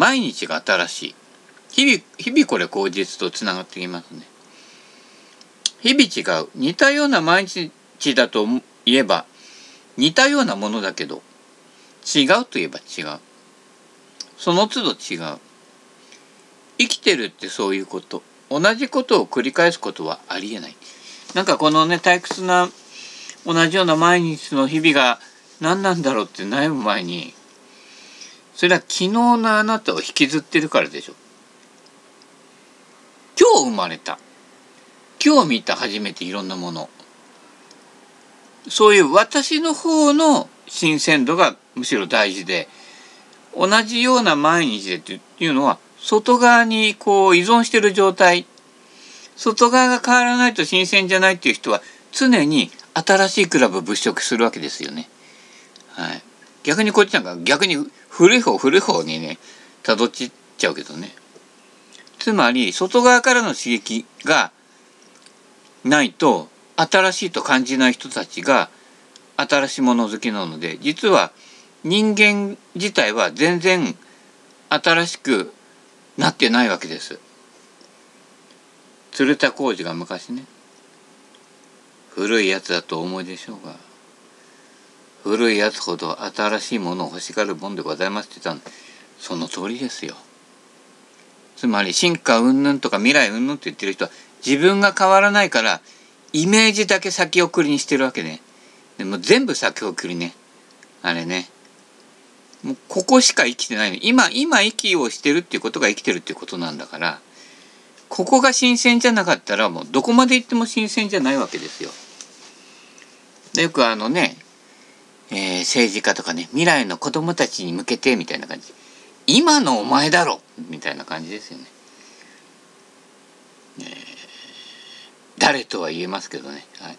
毎日が新しい。日々日々これ口実とつながってきますね。日々違う。似たような毎日だと言えば似たようなものだけど違うといえば違う。その都度違う。生きてるってそういうこと。同じことを繰り返すことはありえない。なんかこのね退屈な同じような毎日の日々が何なんだろうって悩む前にそれは昨日のあなたを引きずってるからでしょ。今日生まれた。今日見た初めていろんなもの。そういう私の方の新鮮度がむしろ大事で同じような毎日でっていうのは外側にこう依存してる状態。外側が変わらないと新鮮じゃないっていう人は常に新しいクラブ物色するわけですよね。はい、逆にこっちなんか逆に古い方古い方にねたどっちゃうけどね。つまり外側からの刺激がないと新しいと感じない人たちが新しいもの好きなので実は人間自体は全然新しくなってないわけです。鶴田浩二が昔ね古いやつだと思いでしょうが古いやつほど新しいものを欲しがるもんでございますって言ったのその通りですよ。つまり進化云々とか未来云々って言ってる人は自分が変わらないからイメージだけ先送りにしてるわけね。でも全部先送りね。あれね。もうここしか生きてないの。今、今息をしてるっていうことが生きてるっていうことなんだから、ここが新鮮じゃなかったらもうどこまで行っても新鮮じゃないわけですよ。でよくあのね、えー、政治家とかね、未来の子供たちに向けてみたいな感じ。今のお前だろみたいな感じですよね。えー誰とは言えますけどね、はい、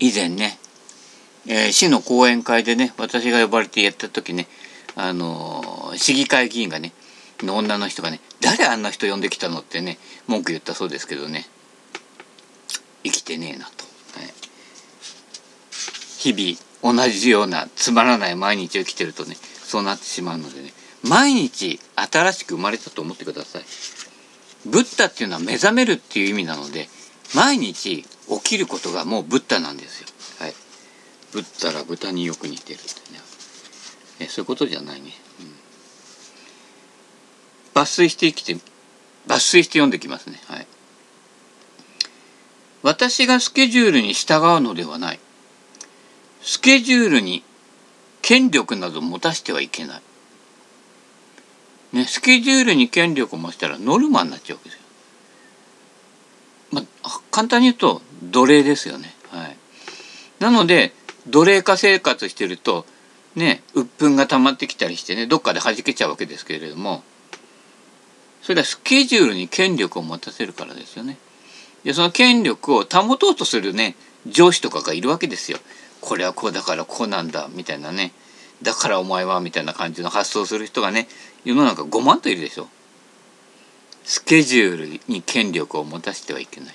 以前ね、えー、市の講演会でね私が呼ばれてやった時ねあのー、市議会議員がねの女の人がね「誰あんな人呼んできたの?」ってね文句言ったそうですけどね生きてねえなと、日々同じようなつまらない毎日を生きてるとねそうなってしまうのでね毎日新しく生まれたと思ってください。ブッダっていうのは目覚めるっていう意味なので毎日起きることがもうブッダなんですよ。はい。ブッダら豚によく似てるってね。えそういうことじゃないね。うん、抜粋して生きて抜粋して読んできますね。はい。私がスケジュールに従うのではない。スケジュールに権力など持たせてはいけない。ね、スケジュールに権力を持ったらノルマになっちゃうわけですよ。まあ、簡単に言うと奴隷ですよね。はい、なので奴隷化生活してるとね鬱憤が溜まってきたりしてねどっかで弾けちゃうわけですけれどもそれはスケジュールに権力を持たせるからですよね。でその権力を保とうとするね上司とかがいるわけですよ。これはこうだからこうなんだみたいなね。だからお前はみたいな感じの発想する人がね世の中5万といるでしょ。スケジュールに権力を持たせてはいけない。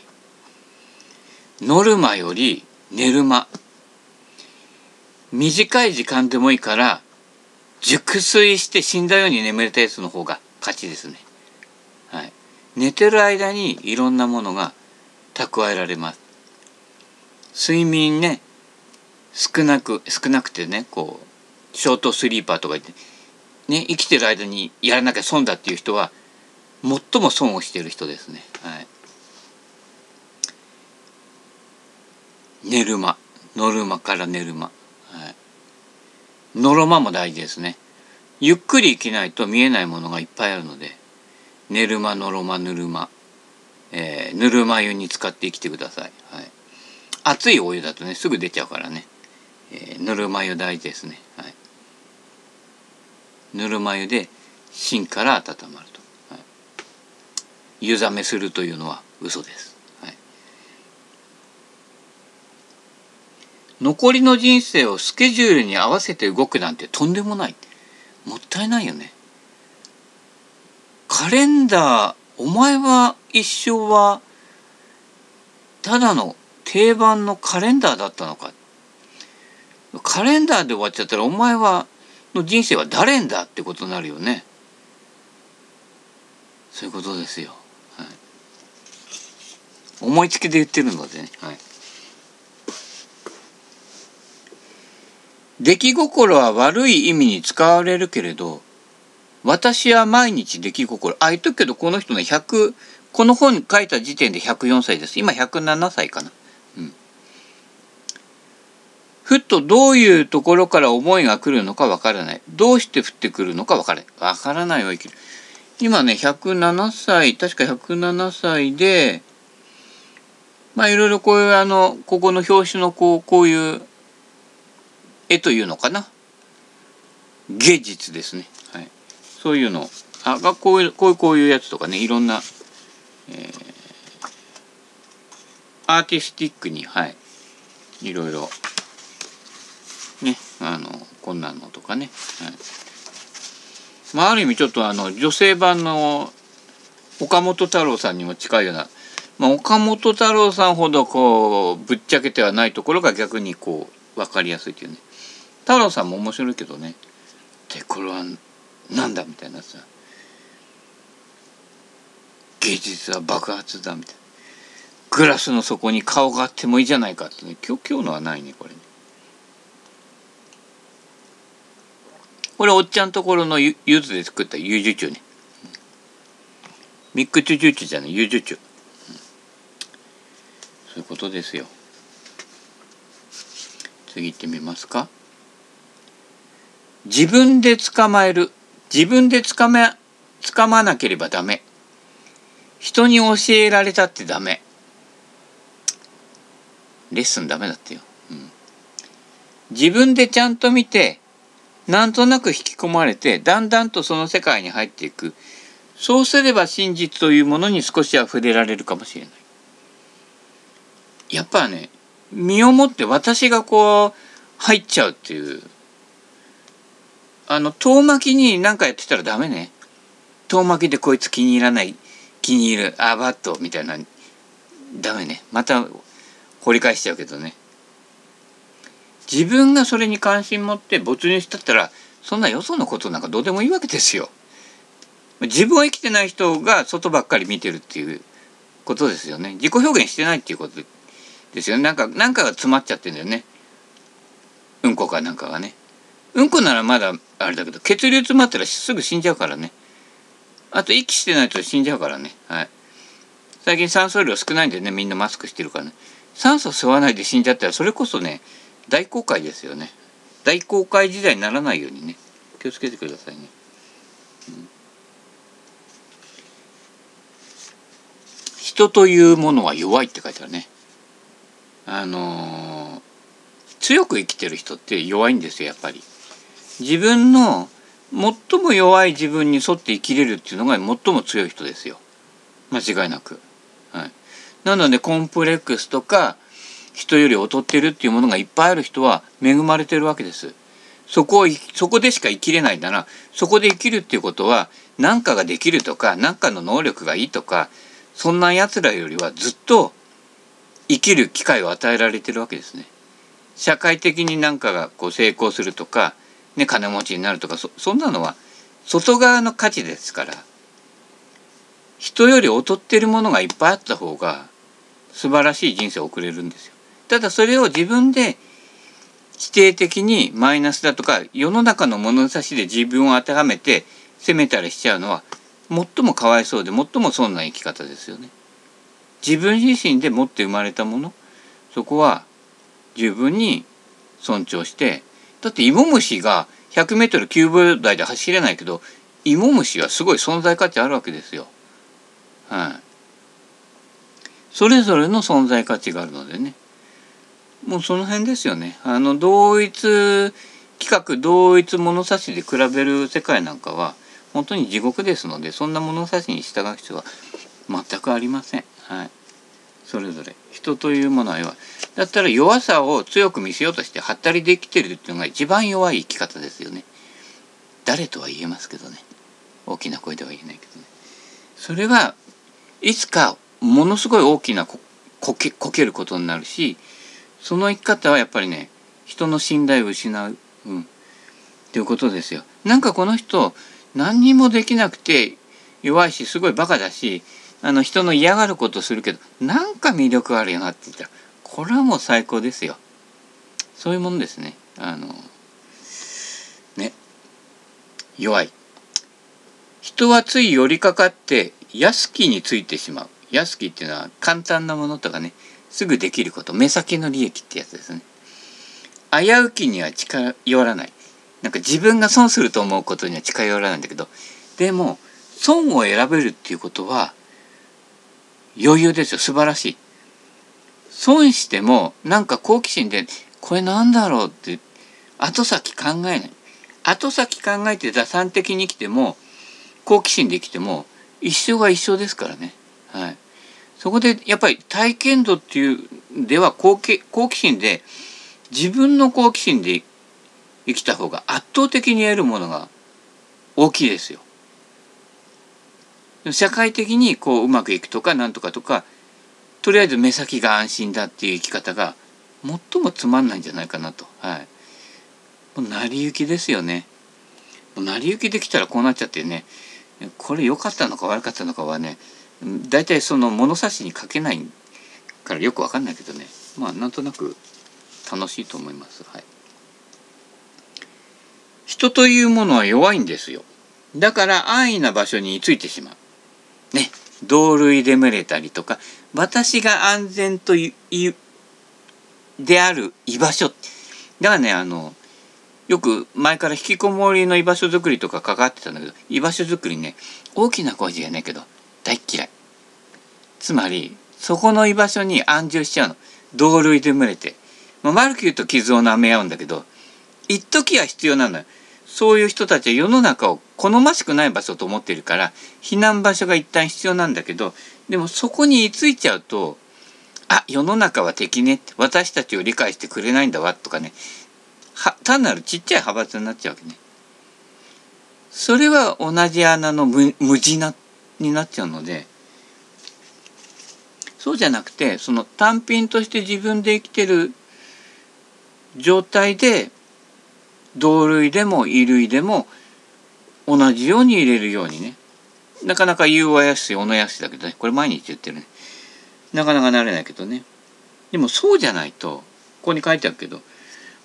ノルマより寝る間。短い時間でもいいから熟睡して死んだように眠れたやつの方が勝ちですね。はい。寝てる間にいろんなものが蓄えられます。睡眠ね。少なく少なくてねこうショートスリーパーとか言って、ね、生きてる間にやらなきゃ損だっていう人は最も損をしてる人ですね。はい、寝る間ノルマから寝る間、はい、ノロマも大事ですね。ゆっくり生きないと見えないものがいっぱいあるので寝る間ノロマぬるま、ぬるま湯に使って生きてください。はい、熱いお湯だとねすぐ出ちゃうからね、えー、ぬるま湯大事ですね。はい。ぬるま湯で芯から温まると、はい、湯冷めするというのは嘘です、はい、残りの人生をスケジュールに合わせて動くなんてとんでもない。もったいないよね。カレンダーお前は一生はただの定番のカレンダーだったのかカレンダーで終わっちゃったらお前はの人生は誰んだってことになるよね。そういうことですよ、はい、思いつきで言ってるのでね、はい、出来心は悪い意味に使われるけれど私は毎日出来心あ言っとくけどこの人ね100この本書いた時点で104歳です。今107歳かな。うん。ふっとどういうところから思いが来るのかわからない。どうして降ってくるのかわからない。わからないを生きる。今ね107歳確か107歳でまあいろいろこういうあのここの表紙のこうこういう絵というのかな。芸術ですね、はい、そういうの。あこういうこういうこういうやつとかねいろんな、えー、アーティスティックにはい。いろいろねあのこんなのとかね、はい。まあ、ある意味ちょっとあの女性版の岡本太郎さんにも近いような、まあ、岡本太郎さんほどこうぶっちゃけてはないところが逆にこう分かりやすいというね。太郎さんも面白いけどね。でこれはなんだみたいなさ。芸術は爆発だみたいな。グラスの底に顔があってもいいじゃないかってね。今日今日のはないねこれね。これおっちゃんところのゆゆずで作ったゆじゅちゅね。ミックチュチュチュじゃないゆじゅちゅ、そういうことですよ。次行ってみますか。自分で捕まえる。自分で捕め捕まなければダメ。人に教えられたってダメ。レッスンダメだってよ、うん、自分でちゃんと見てなんとなく引き込まれてだんだんとその世界に入っていく。そうすれば真実というものに少しは触れられるかもしれない。やっぱね身をもって私がこう入っちゃうっていう。あの遠巻きに何かやってたらダメね。遠巻きでこいつ気に入らない。気に入る。あバッとみたいな。ダメね。また掘り返しちゃうけどね。自分がそれに関心持って没入したったらそんなよそのことなんかどうでもいいわけですよ。自分を生きてない人が外ばっかり見てるっていうことですよね。自己表現してないっていうことですよね。なんかなんかが詰まっちゃってんだよね。うんこかなんかがね。うんこならまだあれだけど血流詰まったらすぐ死んじゃうからね。あと息してないと死んじゃうからね。はい。最近酸素量少ないんでねみんなマスクしてるからね。酸素吸わないで死んじゃったらそれこそね大公開ですよね。大公開時代にならないようにね。気をつけてくださいね、うん、人というものは弱いって書いてあるね。あのー、強く生きてる人って弱いんですよやっぱり。自分の最も弱い自分に沿って生きれるっていうのが最も強い人ですよ間違いなくはいなのでコンプレックスとか人より劣ってるっていうものがいっぱいある人は恵まれてるわけです。そこをそこでしか生きれないんだなそこで生きるっていうことは何かができるとか何かの能力がいいとかそんなやつらよりはずっと生きる機会を与えられてるわけですね。社会的に何かがこう成功するとか、ね、金持ちになるとかそそんなのは外側の価値ですから人より劣ってるものがいっぱいあった方が素晴らしい人生を送れるんですよ。ただそれを自分で否定的にマイナスだとか世の中の物差しで自分を当てはめて責めたりしちゃうのは最もかわいそうで最も損な生き方ですよね。自分自身で持って生まれたものそこは十分に尊重してだって芋虫が 100m9 秒台で走れないけど芋虫はすごい存在価値あるわけですよ。はい、それぞれの存在価値があるのでね。もうその辺ですよね。あの同一企画同一物差しで比べる世界なんかは本当に地獄ですのでそんな物差しに従う必要は全くありません。はい。それぞれ人というものは弱い。だったら弱さを強く見せようとしてはったりできてるっていうのが一番弱い生き方ですよね。誰とは言えますけどね。大きな声では言えないけどね。それはいつかものすごい大きなこけこけることになるしその生き方はやっぱりね人の信頼を失う、うん、っていうことですよ。なんかこの人何にもできなくて弱いしすごいバカだしあの人の嫌がることするけどなんか魅力あるよなって言ったらこれはもう最高ですよ。そういうもんですね。あのね弱い。人はつい寄りかかって安きについてしまう。安きっていうのは簡単なものとかねすぐできること目先の利益ってやつですね。危うきには近寄らない。なんか自分が損すると思うことには近寄らないんだけどでも損を選べるっていうことは余裕ですよ素晴らしい。損してもなんか好奇心でこれなんだろうって後先考えない後先考えて打算的に生きても好奇心で生きても一生が一生ですからね。はい、そこでやっぱり体験度っていうでは好奇好奇心で自分の好奇心で生きた方が圧倒的に得るものが大きいですよ。社会的にこううまくいくとかなんとかとかとりあえず目先が安心だっていう生き方が最もつまんないんじゃないかなと。はい。もう成り行きですよね。もう成り行きできたらこうなっちゃってねこれ良かったのか悪かったのかはね大体その物差しに書けないからよく分かんないけどねまあなんとなく楽しいと思います。はい。人というものは弱いんですよ。だから安易な場所についてしまう。ね。同類で群れたりとか、私が安全とい、である居場所。だからね、あの、よく前から引きこもりの居場所づくりとか関わってたんだけど、居場所づくりね、大きな声じゃないけど、大嫌い。つまり、そこの居場所に安住しちゃうの。同類で群れて。まあ、悪く言うと傷を舐め合うんだけど、一時は必要なのよ。そういう人たちは世の中を好ましくない場所と思ってるから避難場所が一旦必要なんだけどでもそこに居ついちゃうとあ世の中は敵ね私たちを理解してくれないんだわとかねは単なるちっちゃい派閥になっちゃうわけね。それは同じ穴の無無地なになっちゃうのでそうじゃなくてその単品として自分で生きてる状態で同類でも異類でも同じように入れるようにね。なかなか言うはやすい小野やすいだけどね。これ毎日言ってるね。なかなかなれないけどね。でもそうじゃないとここに書いてあるけど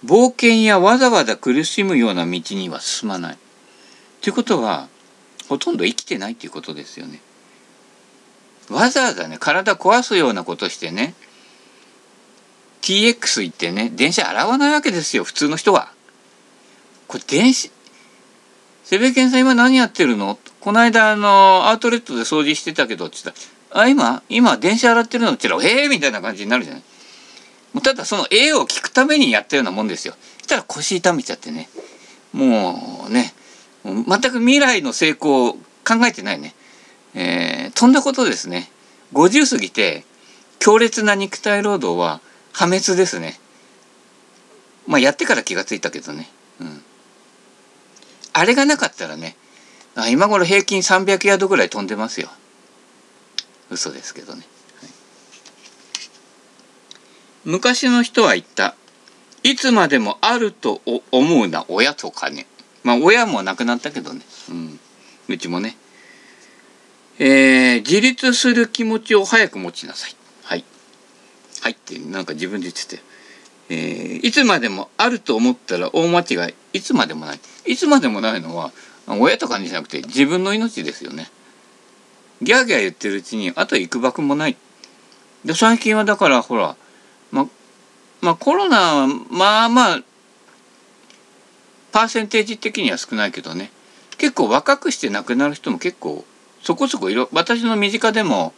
冒険やわざわざ苦しむような道には進まない。ということはほとんど生きてないっていうことですよねわざわざね体壊すようなことしてね TX 行ってね電車洗わないわけですよ普通の人は。これ電子セベケンさん今何やってるの？この間あのアウトレットで掃除してたけどって言ったら「あ今今電車洗ってるの?」って言ったら「ええー!」みたいな感じになるじゃない。もうただその絵を聞くためにやったようなもんですよ。そしたら腰痛めちゃってねもうね全く未来の成功を考えてないね。えー、とんだことですね。50過ぎて強烈な肉体労働は破滅ですね。まあやってから気がついたけどね。うん。あれがなかったらねあ今頃平均300ヤードぐらい飛んでますよ嘘ですけどね、はい、昔の人は言ったいつまでもあると思うな親とかねまあ親も亡くなったけどね、うん、うちもね。えー、自立する気持ちを早く持ちなさい。はい。はいってなんか自分で言ってて。えー、いつまでもあると思ったら大間違い。いつまでもない。いつまでもないのは親とかにじゃなくて自分の命ですよね。ギャーギャー言ってるうちにあと行くばくもない。で最近はだからほらままあコロナはまあまあパーセンテージ的には少ないけどね。結構若くして亡くなる人も結構そこそこいろ私の身近でも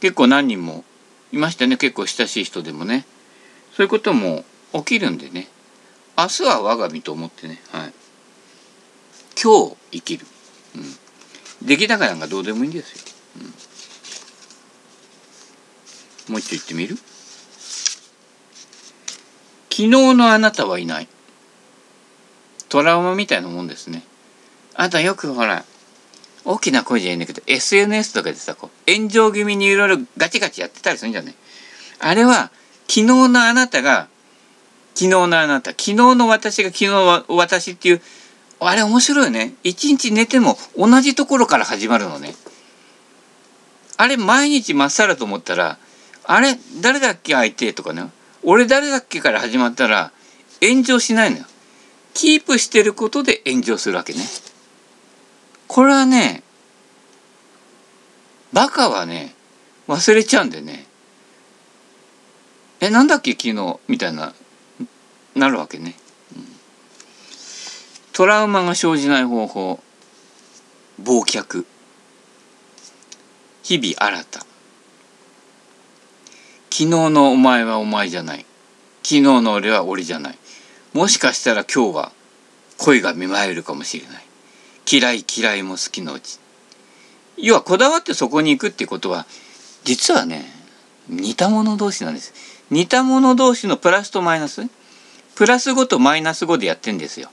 結構何人もいましたね。結構親しい人でもね。そういうことも起きるんでね。明日は我が身と思ってね、はい、今日生きる、うん、出来高なんかどうでもいいんですよ、うん、もう一度言ってみる？昨日のあなたはいない。トラウマみたいなもんですね。あとよくほら大きな声じゃいいんだけど SNS とかでさこう炎上気味にいろいろガチガチやってたりするんじゃない？あれは昨日のあなたが昨日のあなた昨日の私が昨日は私っていうあれ面白いよね。一日寝ても同じところから始まるのね。あれ毎日まっさらと思ったらあれ誰だっけ相手とかね俺誰だっけから始まったら炎上しないのよ。キープしてることで炎上するわけね。これはねバカはね忘れちゃうんでね。えなんだっけ昨日みたいななるわけね、トラウマが生じない方法。忘却。日々新た。昨日のお前はお前じゃない。昨日の俺は俺じゃない。もしかしたら今日は恋が芽生えるかもしれない。嫌い嫌いも好きのうち。要はこだわってそこに行くっていうことは実はね似た者同士なんです。似た者同士のプラスとマイナス。プラス5とマイナス5でやってんですよ。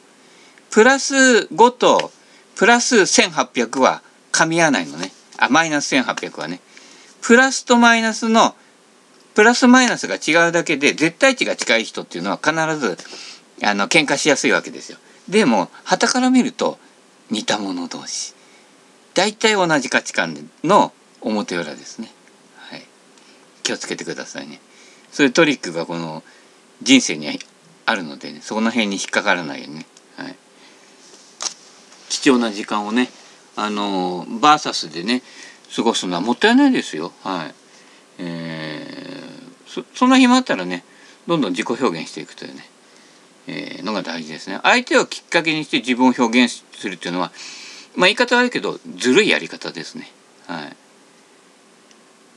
プラス5とプラス1800は噛み合わないのね。あマイナス1800はね。プラスとマイナスのプラスマイナスが違うだけで絶対値が近い人っていうのは必ずあの喧嘩しやすいわけですよ。でも旗から見ると似た者同士。大体同じ価値観の表裏ですね、はい、気をつけてくださいね。そういうトリックがこの人生にあるので、ね、その辺に引っかからないよね、はい、貴重な時間をねあのバーサスでね過ごすのはもったいないですよ。はい。えー、そそんな暇あったらねどんどん自己表現していくというね、えー、のが大事ですね。相手をきっかけにして自分を表現するっていうのはまあ言い方悪いけどずるいやり方ですね。はい。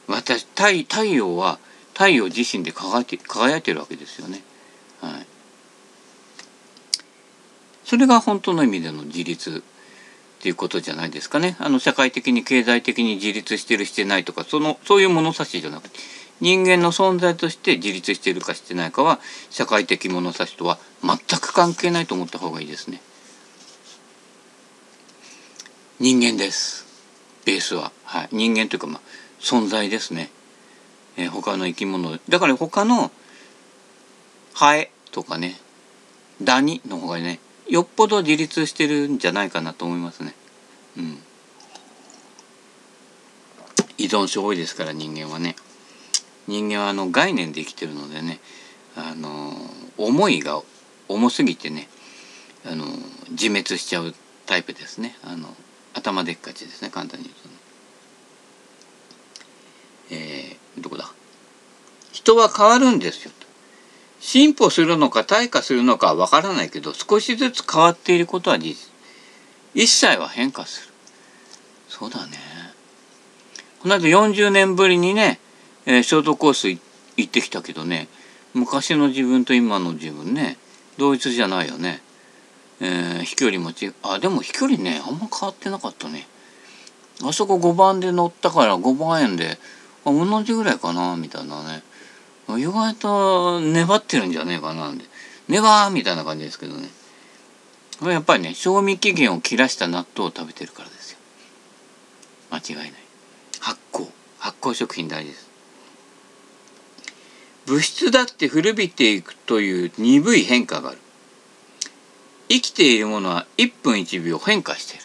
私太太陽は太陽自身で輝いて輝いてるわけですよね。はい。それが本当の意味での自立っていうことじゃないですかね。あの社会的に経済的に自立してるしてないとかそのそういう物差しじゃなくて人間の存在として自立しているかしてないかは社会的物差しとは全く関係ないと思った方がいいですね。人間です。ベースは、はい、人間というかまあ存在ですね。えー、他の生き物だから他のハエとかねダニの方がねよっぽど自立してるんじゃないかなと思いますね。うん。依存症多いですから人間はね。人間はあの概念で生きてるのでね、あの思いが重すぎてね、あの自滅しちゃうタイプですね。あの頭でっかちですね簡単に言うとね。えー、どこだ？人は変わるんですよ。進歩するのか退化するのかは分からないけど少しずつ変わっていることは事実一切は変化するそうだねこの間40年ぶりにね、えー、ショートコース行ってきたけどね昔の自分と今の自分ね同一じゃないよね、えー、飛距離もちあでも飛距離ねあんま変わってなかったね。あそこ5番で乗ったから5番円で同じぐらいかなみたいなね。意外と粘ってるんじゃねえかなんで。粘ーみたいな感じですけどね。これやっぱりね賞味期限を切らした納豆を食べてるからですよ。間違いない。発酵。発酵食品大事です。物質だって古びていくという鈍い変化がある。生きているものは1分1秒変化している。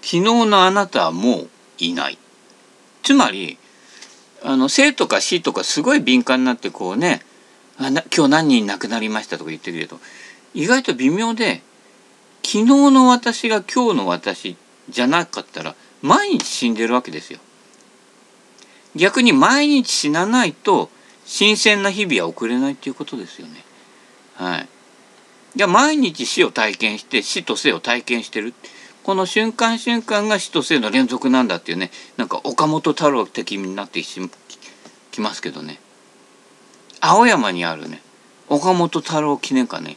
昨日のあなたはもういない。つまりあの生とか死とかすごい敏感になってこうねあな今日何人亡くなりましたとか言ってるけど意外と微妙で昨日の私が今日の私じゃなかったら毎日死んでるわけですよ。逆に毎日死なないと新鮮な日々は送れないっていうことですよね。はい。じゃ毎日死を体験して死と生を体験してる。この瞬間瞬間が死と生の連続なんだっていうねなんか岡本太郎的になってきますけどね青山にあるね岡本太郎記念館ね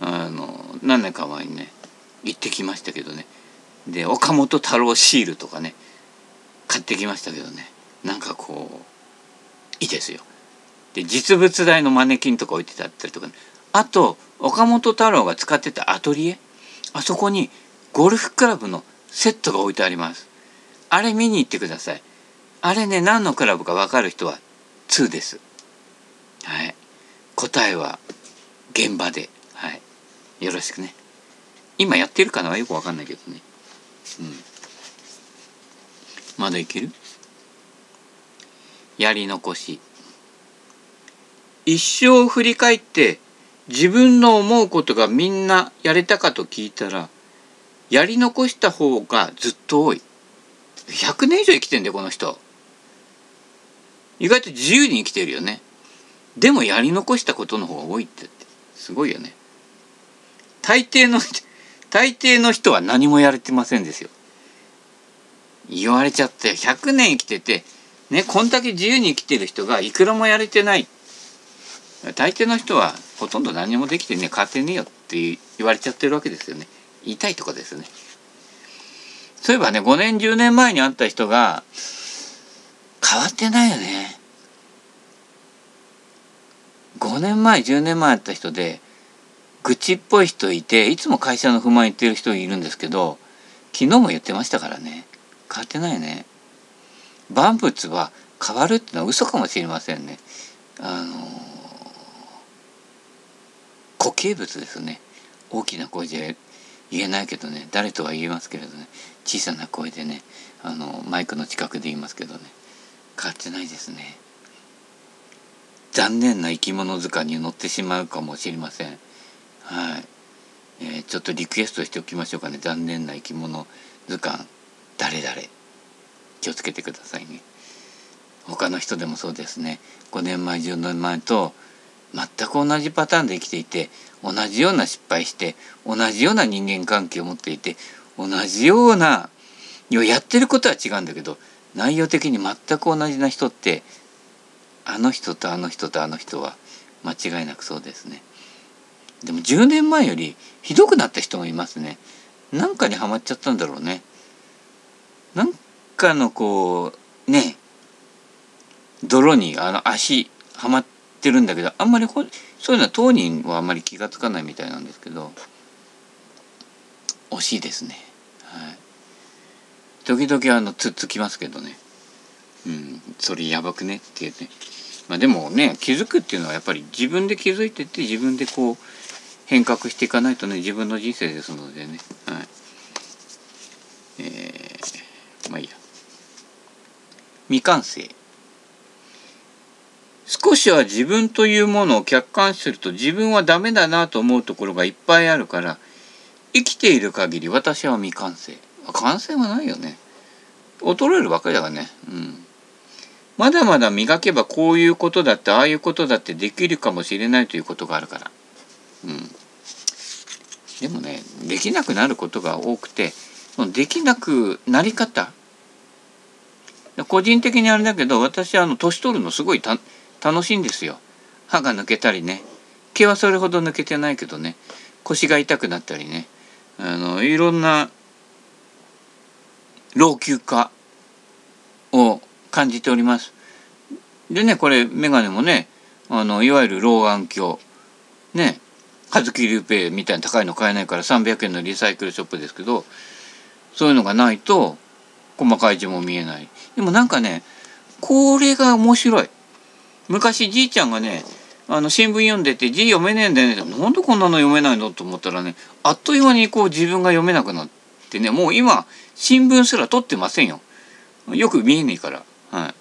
あの何年か前にね行ってきましたけどねで岡本太郎シールとかね買ってきましたけどねなんかこういいですよ。で実物大のマネキンとか置いてあったりとか、ね、あと岡本太郎が使ってたアトリエあそこにゴルフクラブのセットが置いてあります。あれ見に行ってください。あれね、何のクラブか分かる人は2です。はい。答えは現場で。はい。よろしくね。今やってるかな？はよくわかんないけどねうんまだいける？やり残し一生振り返って自分の思うことがみんなやれたかと聞いたらやり残した方がずっと多い。100年以上生きてんだよこの人。意外と自由に生きてるよね。でもやり残したことの方が多いって。すごいよね。大抵の大抵の人は何もやれてませんですよ。言われちゃって100年生きててねこんだけ自由に生きてる人がいくらもやれてない。って大抵の人はほとんど何もできてね変わってねえよって言われちゃってるわけですよね。言いたいとかですね。そういえばね5年10年前に会った人が変わってないよね。5年前10年前会った人で愚痴っぽい人いていつも会社の不満言ってる人いるんですけど昨日も言ってましたからね。変わってないよね。万物は変わるってのは嘘かもしれませんね。あの固形物ですね。大きな声で言えないけどね。誰とは言えますけれどね。小さな声でね。あのマイクの近くで言いますけどね。変わってないですね。残念な生き物図鑑に乗ってしまうかもしれません。はい、えー、ちょっとリクエストしておきましょうかね。残念な生き物図鑑。誰々。気をつけてくださいね。他の人でもそうですね。5年前10年前と全く同じパターンで生きていて同じような失敗して同じような人間関係を持っていて同じようなやってることは違うんだけど内容的に全く同じな人ってあの人とあの人とあの人は間違いなくそうですね。でも10年前よりひどくなった人もいますね。なんかにはまっちゃったんだろうね。なんかのこうね泥にあの足はまってるんだけどあんまりそういうのは当人はあんまり気が付かないみたいなんですけど惜しいですね。はい、時々あのつっつきますけどね。うん、それやばくねって言って、まあ、でもね気づくっていうのはやっぱり自分で気づいてって自分でこう変革していかないとね自分の人生ですのでね。はい。えー、まあいいや。未完成。少しは自分というものを客観視すると自分はダメだなと思うところがいっぱいあるから生きている限り私は未完成。完成はないよね。衰えるばかりだからね。うん。まだまだ磨けばこういうことだってああいうことだってできるかもしれないということがあるから。うん。でもねできなくなることが多くてできなくなり方。個人的にあれだけど私はあの年取るのすごいた楽しいんですよ歯が抜けたりね毛はそれほど抜けてないけどね腰が痛くなったりねあのいろんな老朽化を感じております。でねこれ眼鏡もねあのいわゆる老眼鏡ねカズキリュウペみたいな高いの買えないから300円のリサイクルショップですけどそういうのがないと細かい字も見えない。でもなんかねこれが面白い。昔じいちゃんがねあの新聞読んでて字読めねえんだよね。なんでこんなの読めないのと思ったらねあっという間にこう自分が読めなくなってねもう今新聞すら取ってませんよ。よく見えねえから。は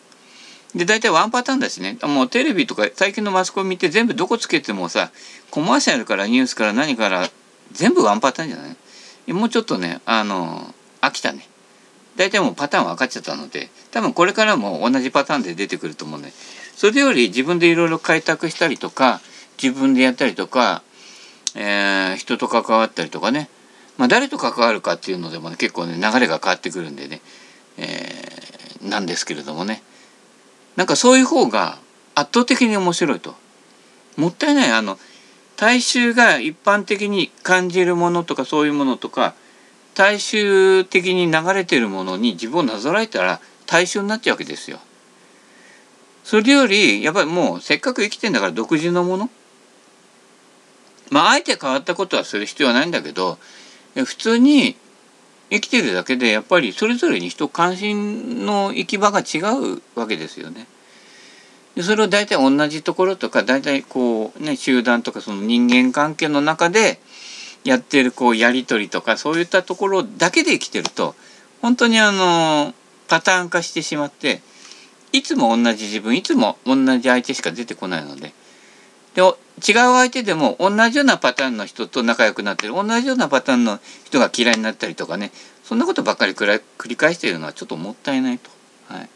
い。で大体ワンパターンだしね。もうテレビとか最近のマスコミって全部どこつけてもさコマーシャルからニュースから何から全部ワンパターンじゃない？もうちょっとねあの飽きたね。大体もうパターン分かっちゃったので多分これからも同じパターンで出てくると思うね。それより自分でいろいろ開拓したりとか自分でやったりとか、えー、人と関わったりとかね、まあ、誰と関わるかっていうのでも、ね、結構ね流れが変わってくるんでね、えー、なんですけれどもねなんかそういう方が圧倒的に面白いと。もったいないあの大衆が一般的に感じるものとかそういうものとか大衆的に流れてるものに自分をなぞらえたら大衆になっちゃうわけですよ。それよりやっぱりもうせっかく生きてんだから独自のものまああえて変わったことはする必要はないんだけど普通に生きてるだけでやっぱりそれぞれに人関心の行き場が違うわけですよね。でそれを大体同じところとか大体こうね集団とかその人間関係の中でやってるこうやり取りとかそういったところだけで生きてると本当にあのパターン化してしまっていつも同じ自分いつも同じ相手しか出てこないので。で違う相手でも同じようなパターンの人と仲良くなってる。同じようなパターンの人が嫌いになったりとかね。そんなことばっかり繰り返しているのはちょっともったいないと。はい、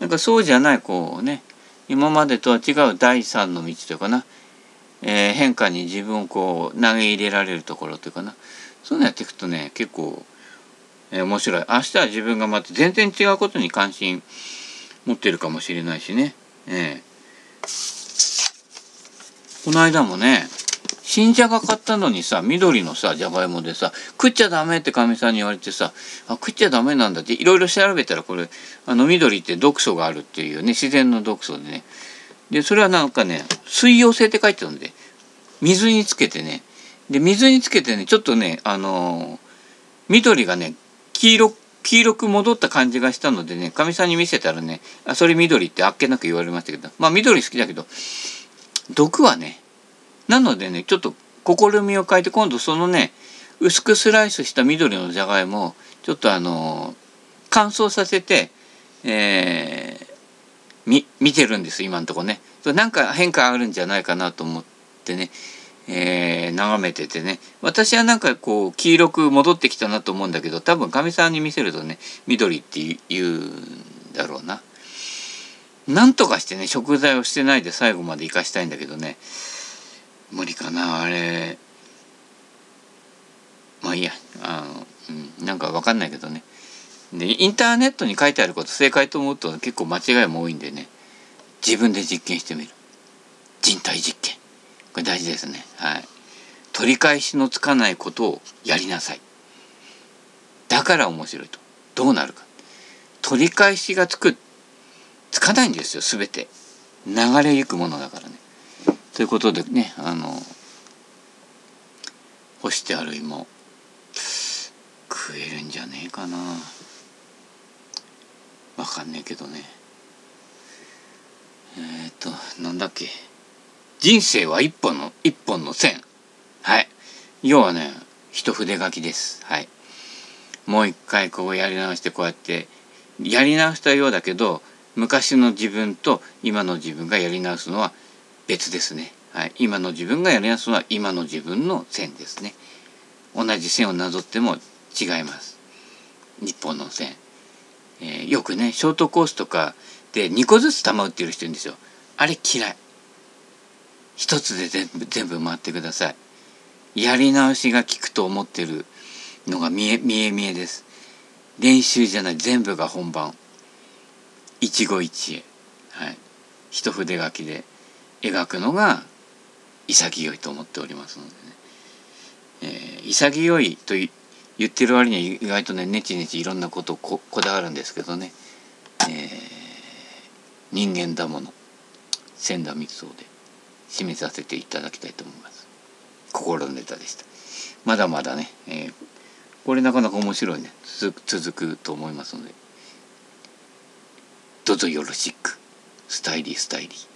なんかそうじゃないこうね。今までとは違う第三の道というかな、えー、変化に自分をこう投げ入れられるところというかな。そういうのやっていくとね結構、面白い。明日は自分がまた全然違うことに関心持ってるかもしれないしね。えー、この間もね新じゃが買ったのにさ緑のさじゃがいもでさ食っちゃダメってかみさんに言われてさあ食っちゃダメなんだっていろいろ調べたらこれあの緑って毒素があるっていうね自然の毒素でね。でそれはなんかね水溶性って書いてあるんで水につけてね。で水につけてねちょっとねあのー、緑がね黄色黄色く戻った感じがしたのでねかみさんに見せたらねあそれ緑ってあっけなく言われましたけどまあ緑好きだけど毒はねなのでねちょっと試みを変えて今度そのね薄くスライスした緑のじゃがいもをちょっとあの乾燥させて、えー、み見てるんです今のとこね。なんか変化あるんじゃないかなと思ってね、えー、眺めててね。私はなんかこう黄色く戻ってきたなと思うんだけど多分かみさんに見せるとね緑って言うんだろうな。なんとかしてね食材をしてないで最後まで生かしたいんだけどね。無理かなあれ。まあいいや。あの、うん、なんか分かんないけどね。でインターネットに書いてあること正解と思うと結構間違いも多いんでね。自分で実験してみる。人体実験。これ大事ですね。はい。取り返しのつかないことをやりなさい。だから面白いと。どうなるか。取り返しがつく。つかないんですよ。全て。流れゆくものだからね。ということでねあの干してある芋。食えるんじゃねえかな。わかんねえけどね。えっ、となんだっけ。人生は一本の一本の線はい要はね一筆書きですはいもう一回こうやり直してこうやってやり直したようだけど昔の自分と今の自分がやり直すのは別ですね。はい、今の自分がやりやすのは今の自分の線ですね。同じ線をなぞっても違います。日本の線。えー、よくね、ショートコースとかで2個ずつ球打ってる人いるんですよ。あれ嫌い。一つで全部全部回ってください。やり直しが効くと思ってるのが見え見え見えです。練習じゃない全部が本番。一期一会。はい。一筆書きで。描くのが潔いと思っておりますのでね、えー、潔いと言ってる割には意外とねネチネチいろんなことをここだわるんですけどね、えー、人間だもの千田光雄で締めさせていただきたいと思います。心のネタでした。まだまだね、えー、これなかなか面白いね。続くと思いますので。どうぞよろしく。スタイリースタイリー。